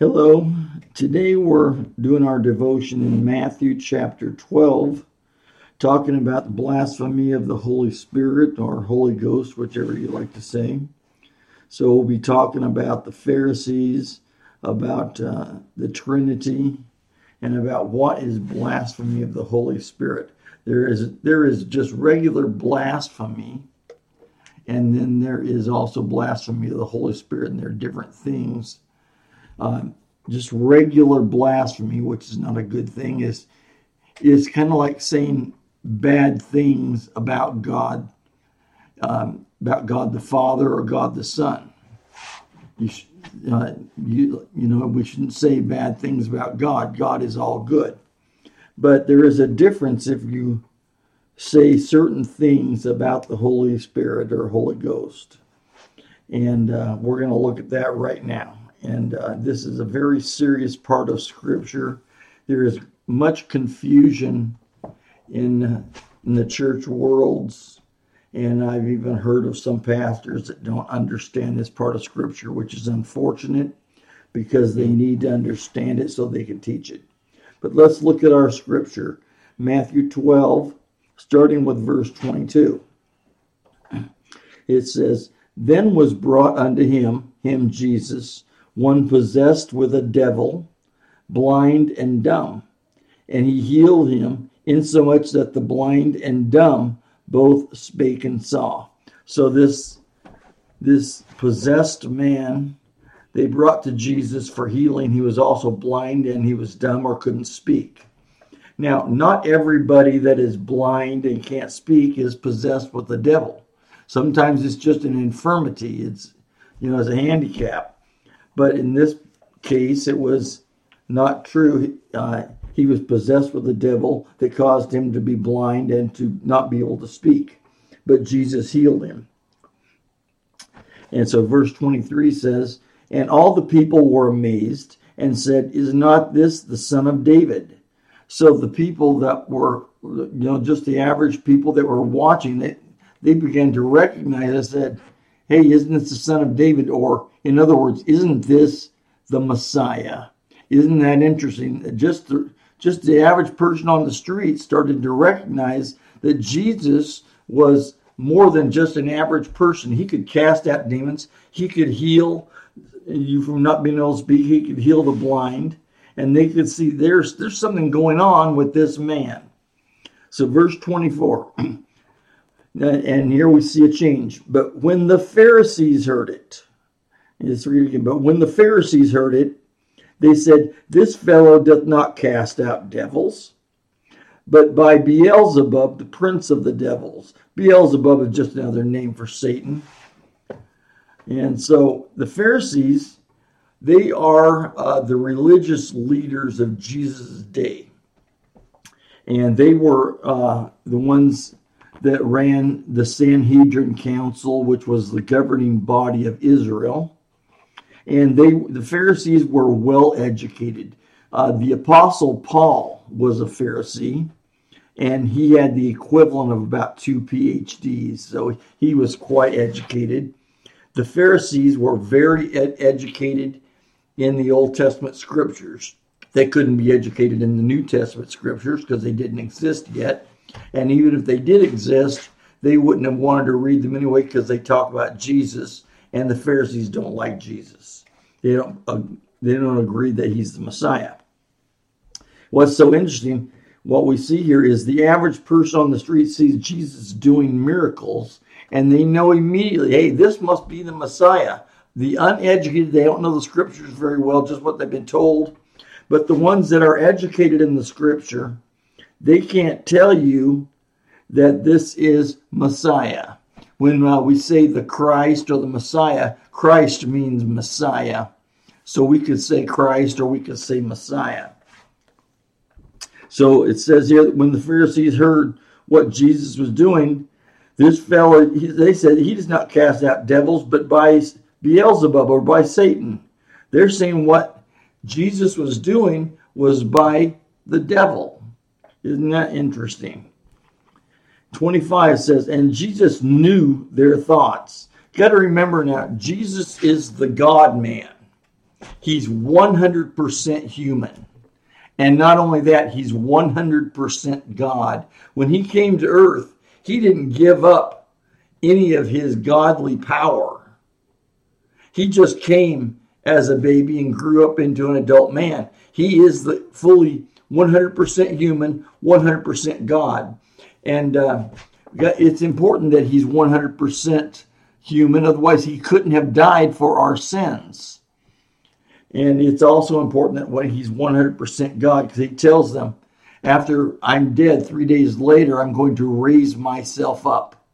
Hello. Today we're doing our devotion in Matthew chapter 12, talking about the blasphemy of the Holy Spirit or Holy Ghost, whichever you like to say. So we'll be talking about the Pharisees, about uh, the Trinity, and about what is blasphemy of the Holy Spirit. There is there is just regular blasphemy, and then there is also blasphemy of the Holy Spirit, and they're different things uh, just regular blasphemy, which is not a good thing, is is kind of like saying bad things about God, um, about God the Father or God the Son. You, uh, you, you know, we shouldn't say bad things about God. God is all good. But there is a difference if you say certain things about the Holy Spirit or Holy Ghost. And uh, we're going to look at that right now. And uh, this is a very serious part of Scripture. There is much confusion in, in the church worlds. And I've even heard of some pastors that don't understand this part of Scripture, which is unfortunate because they need to understand it so they can teach it. But let's look at our Scripture Matthew 12, starting with verse 22. It says, Then was brought unto him, him Jesus, one possessed with a devil, blind and dumb. And he healed him, insomuch that the blind and dumb both spake and saw. So this this possessed man they brought to Jesus for healing. He was also blind and he was dumb or couldn't speak. Now, not everybody that is blind and can't speak is possessed with the devil. Sometimes it's just an infirmity. It's you know, it's a handicap. But in this case, it was not true. Uh, he was possessed with a devil that caused him to be blind and to not be able to speak. But Jesus healed him. And so verse 23 says, And all the people were amazed and said, Is not this the son of David? So the people that were, you know, just the average people that were watching, they, they began to recognize and said, Hey, isn't this the son of David? Or in other words, isn't this the Messiah? Isn't that interesting? Just the, just the average person on the street started to recognize that Jesus was more than just an average person. He could cast out demons. He could heal you from not being able to speak. He could heal the blind, and they could see there's there's something going on with this man. So verse 24. and here we see a change. But when the Pharisees heard it, Let's read again. But when the Pharisees heard it, they said, This fellow doth not cast out devils, but by Beelzebub, the prince of the devils. Beelzebub is just another name for Satan. And so the Pharisees, they are uh, the religious leaders of Jesus' day. And they were uh, the ones that ran the Sanhedrin Council, which was the governing body of Israel and they the Pharisees were well educated. Uh, the Apostle Paul was a Pharisee, and he had the equivalent of about two PhDs, so he was quite educated. The Pharisees were very ed- educated in the Old Testament scriptures. They couldn't be educated in the New Testament scriptures because they didn't exist yet. And even if they did exist, they wouldn't have wanted to read them anyway because they talk about Jesus and the Pharisees don't like Jesus. They don't uh, they don't agree that he's the Messiah. What's so interesting, what we see here is the average person on the street sees Jesus doing miracles, and they know immediately, hey, this must be the Messiah. The uneducated, they don't know the scriptures very well, just what they've been told. But the ones that are educated in the scripture, they can't tell you that this is Messiah when uh, we say the Christ or the Messiah, Christ means Messiah. So we could say Christ or we could say Messiah. So it says here when the Pharisees heard what Jesus was doing, this fellow, they said he does not cast out devils, but by Beelzebub or by Satan. They're saying what Jesus was doing was by the devil. Isn't that interesting? 25 says, And Jesus knew their thoughts. Got to remember now, Jesus is the God man. He's 100% human. And not only that, he's 100% God. When he came to earth, he didn't give up any of his godly power. He just came as a baby and grew up into an adult man. He is the fully 100% human, 100% God. And uh, it's important that he's 100% human, otherwise, he couldn't have died for our sins. And it's also important that when he's 100% God, because he tells them, after I'm dead, three days later, I'm going to raise myself up.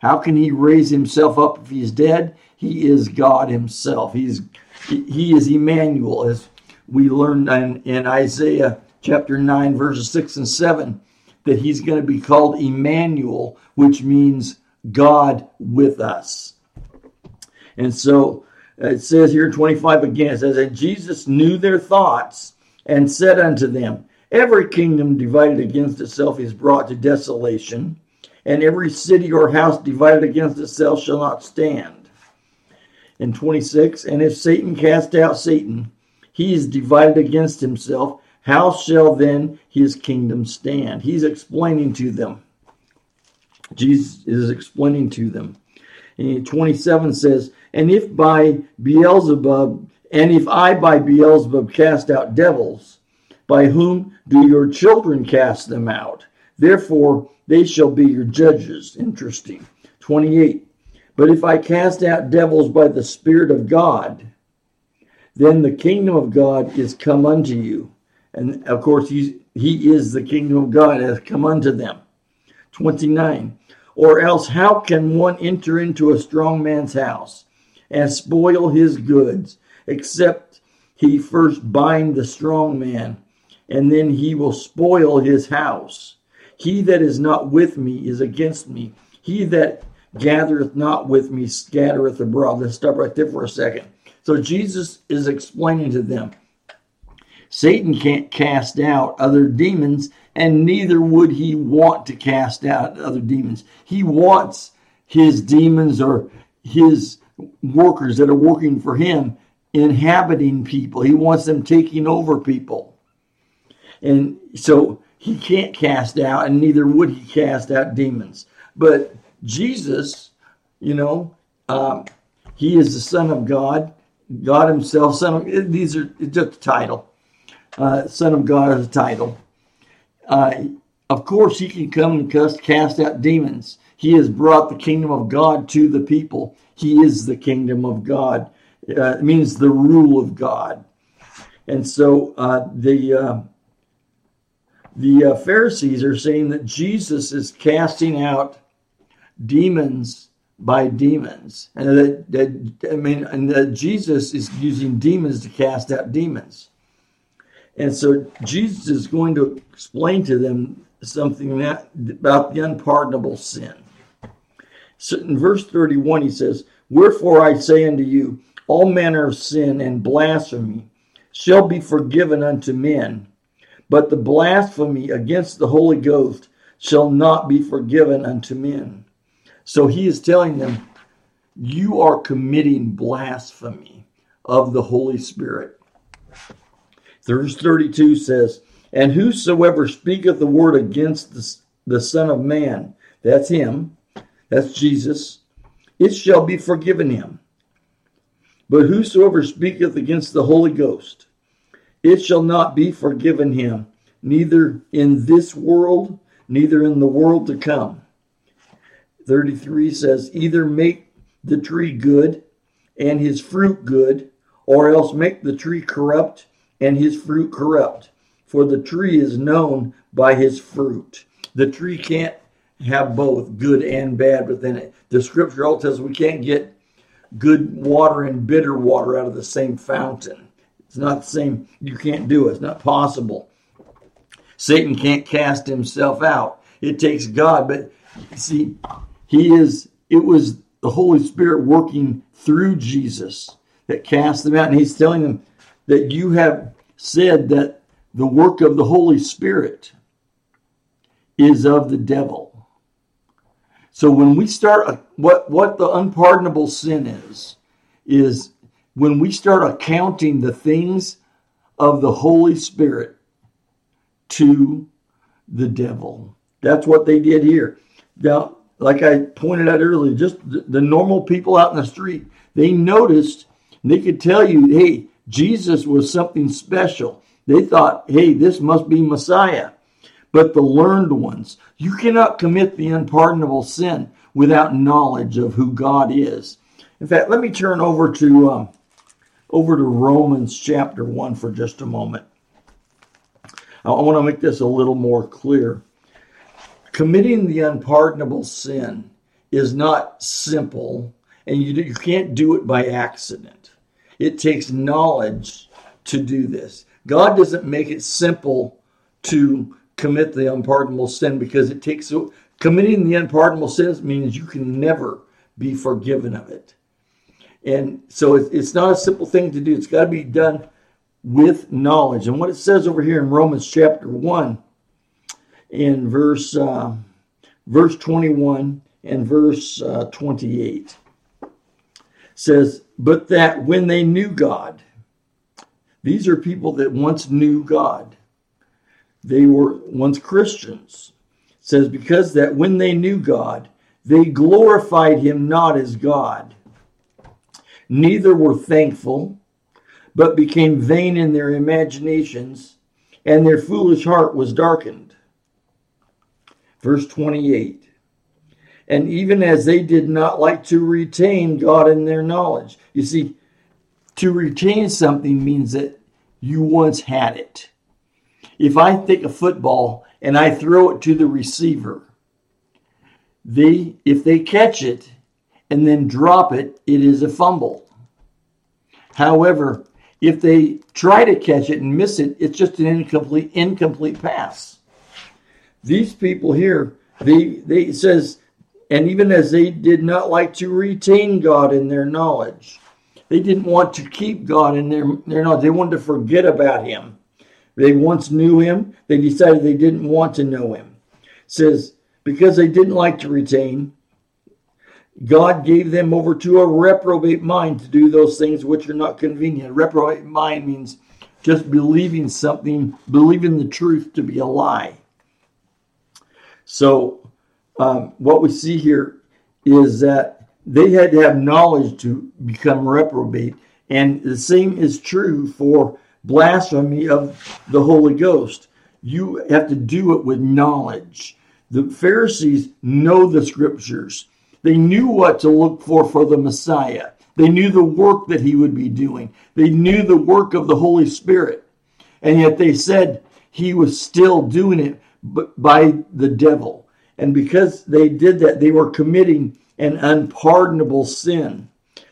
How can he raise himself up if he's dead? He is God himself. He's he is Emmanuel, as we learned in, in Isaiah chapter 9, verses 6 and 7, that he's going to be called Emmanuel, which means God with us. And so uh, it says here 25 again, it says, And Jesus knew their thoughts and said unto them, Every kingdom divided against itself is brought to desolation, and every city or house divided against itself shall not stand. In 26, and if Satan cast out Satan, he is divided against himself. How shall then his kingdom stand? He's explaining to them. Jesus is explaining to them. And 27 says, and if by Beelzebub, and if I by Beelzebub cast out devils, by whom do your children cast them out? Therefore, they shall be your judges. Interesting. 28. But if I cast out devils by the Spirit of God, then the kingdom of God is come unto you. And of course, he is the kingdom of God has come unto them. 29. Or else, how can one enter into a strong man's house and spoil his goods, except he first bind the strong man, and then he will spoil his house. He that is not with me is against me. He that gathereth not with me scattereth abroad. Let's stop right there for a second. So Jesus is explaining to them Satan can't cast out other demons, and neither would he want to cast out other demons. He wants his demons or his workers that are working for him inhabiting people. He wants them taking over people. And so he can't cast out, and neither would he cast out demons. But Jesus, you know, um, he is the Son of God, God Himself. Son of these are just a title. Uh, Son of God is a title. Uh, of course, he can come and cast, cast out demons. He has brought the kingdom of God to the people. He is the kingdom of God. Uh, it means the rule of God. And so uh, the uh, the uh, Pharisees are saying that Jesus is casting out demons by demons, and that, that I mean, and that Jesus is using demons to cast out demons. And so Jesus is going to explain to them something that, about the unpardonable sin. So in verse 31, he says, Wherefore I say unto you, all manner of sin and blasphemy shall be forgiven unto men, but the blasphemy against the Holy Ghost shall not be forgiven unto men. So he is telling them, You are committing blasphemy of the Holy Spirit. Verse 32 says, And whosoever speaketh the word against the, the Son of Man, that's him, that's Jesus, it shall be forgiven him. But whosoever speaketh against the Holy Ghost, it shall not be forgiven him, neither in this world, neither in the world to come. 33 says, Either make the tree good and his fruit good, or else make the tree corrupt and his fruit corrupt. For the tree is known by his fruit. The tree can't have both good and bad within it. The scripture also says we can't get good water and bitter water out of the same fountain. It's not the same. You can't do it. It's not possible. Satan can't cast himself out. It takes God. But see, he is, it was the Holy Spirit working through Jesus that cast them out. And he's telling them that you have said that the work of the Holy Spirit is of the devil. So when we start, what what the unpardonable sin is, is when we start accounting the things of the Holy Spirit to the devil. That's what they did here. Now, like I pointed out earlier, just the normal people out in the street, they noticed, they could tell you, hey, Jesus was something special. They thought, hey, this must be Messiah. But the learned ones, you cannot commit the unpardonable sin without knowledge of who God is. In fact, let me turn over to um, over to Romans chapter one for just a moment. I want to make this a little more clear. Committing the unpardonable sin is not simple, and you, you can't do it by accident. It takes knowledge to do this. God doesn't make it simple to commit the unpardonable sin because it takes committing the unpardonable sins means you can never be forgiven of it. And so it's not a simple thing to do. It's got to be done with knowledge. And what it says over here in Romans chapter 1 in verse uh, verse 21 and verse uh, 28 says, But that when they knew God, these are people that once knew God. They were once Christians. It says, Because that when they knew God, they glorified him not as God, neither were thankful, but became vain in their imaginations, and their foolish heart was darkened. Verse 28 and even as they did not like to retain God in their knowledge. You see, to retain something means that you once had it. If I take a football and I throw it to the receiver, they if they catch it and then drop it, it is a fumble. However, if they try to catch it and miss it, it's just an incomplete incomplete pass. These people here, they they says and even as they did not like to retain God in their knowledge, they didn't want to keep God in their, their knowledge. They wanted to forget about Him. They once knew Him, they decided they didn't want to know Him. It says, because they didn't like to retain, God gave them over to a reprobate mind to do those things which are not convenient. Reprobate mind means just believing something, believing the truth to be a lie. So um, what we see here is that they had to have knowledge to become reprobate. And the same is true for blasphemy of the Holy Ghost. You have to do it with knowledge. The Pharisees know the scriptures. They knew what to look for for the Messiah. They knew the work that he would be doing. They knew the work of the Holy Spirit. And yet they said he was still doing it by the devil. And because they did that, they were committing an unpardonable sin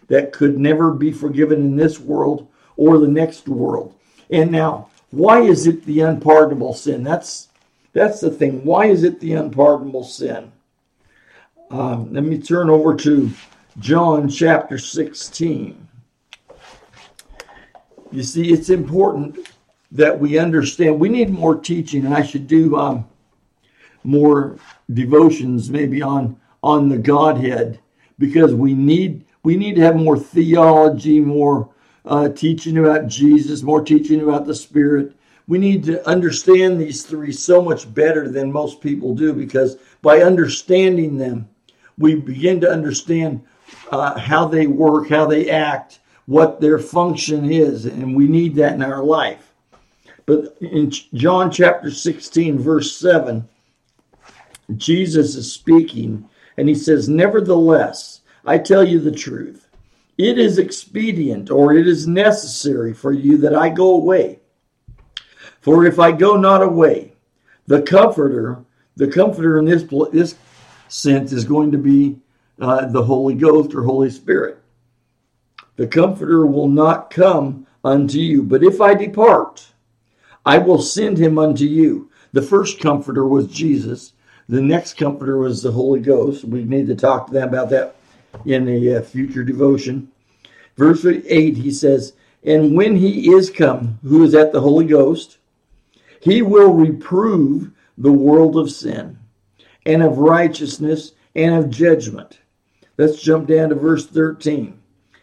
that could never be forgiven in this world or the next world. And now, why is it the unpardonable sin? That's that's the thing. Why is it the unpardonable sin? Um, let me turn over to John chapter 16. You see, it's important that we understand. We need more teaching, and I should do um, more devotions maybe on on the Godhead because we need we need to have more theology, more uh, teaching about Jesus, more teaching about the Spirit. We need to understand these three so much better than most people do because by understanding them, we begin to understand uh, how they work, how they act, what their function is, and we need that in our life. But in John chapter 16, verse 7, Jesus is speaking, and he says, Nevertheless, I tell you the truth. It is expedient or it is necessary for you that I go away. For if I go not away, the Comforter, the Comforter in this, this sense is going to be uh, the Holy Ghost or Holy Spirit. The Comforter will not come unto you, but if I depart, I will send him unto you. The first Comforter was Jesus. The next comforter was the Holy Ghost. We need to talk to them about that in a uh, future devotion. Verse 8, he says, And when he is come, who is at the Holy Ghost, he will reprove the world of sin and of righteousness and of judgment. Let's jump down to verse 13.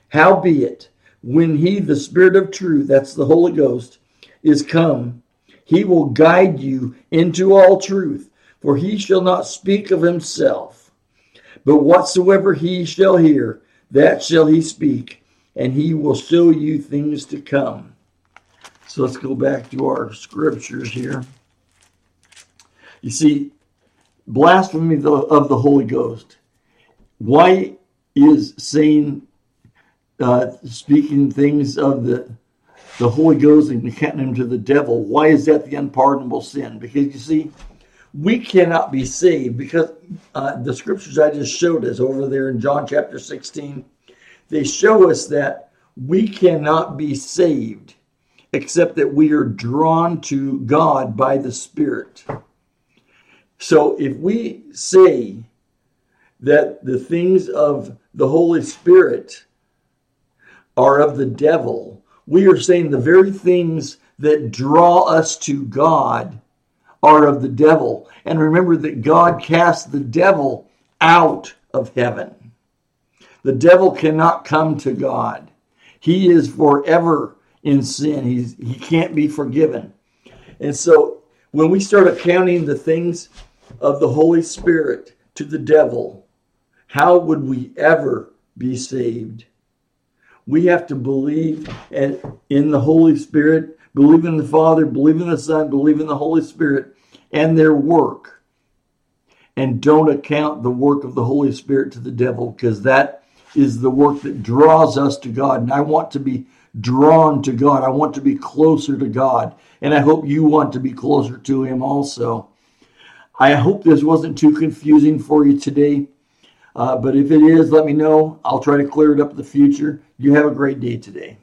Howbeit, when he, the Spirit of truth, that's the Holy Ghost, is come, he will guide you into all truth, for he shall not speak of himself, but whatsoever he shall hear, that shall he speak, and he will show you things to come. So let's go back to our scriptures here. You see, blasphemy of the Holy Ghost. Why is saying, uh, speaking things of the the Holy Ghost and counting him to the devil? Why is that the unpardonable sin? Because you see, we cannot be saved because uh, the scriptures I just showed us over there in John chapter 16, they show us that we cannot be saved except that we are drawn to God by the Spirit. So if we say that the things of the Holy Spirit are of the devil, we are saying the very things that draw us to God are of the devil. And remember that God cast the devil out of heaven. The devil cannot come to God. He is forever in sin. He's, he can't be forgiven. And so when we start accounting the things of the Holy Spirit to the devil, how would we ever be saved? We have to believe in the Holy Spirit, believe in the Father, believe in the Son, believe in the Holy Spirit and their work. And don't account the work of the Holy Spirit to the devil because that is the work that draws us to God. And I want to be drawn to God. I want to be closer to God. And I hope you want to be closer to Him also. I hope this wasn't too confusing for you today. Uh, but if it is, let me know. I'll try to clear it up in the future. You have a great day today.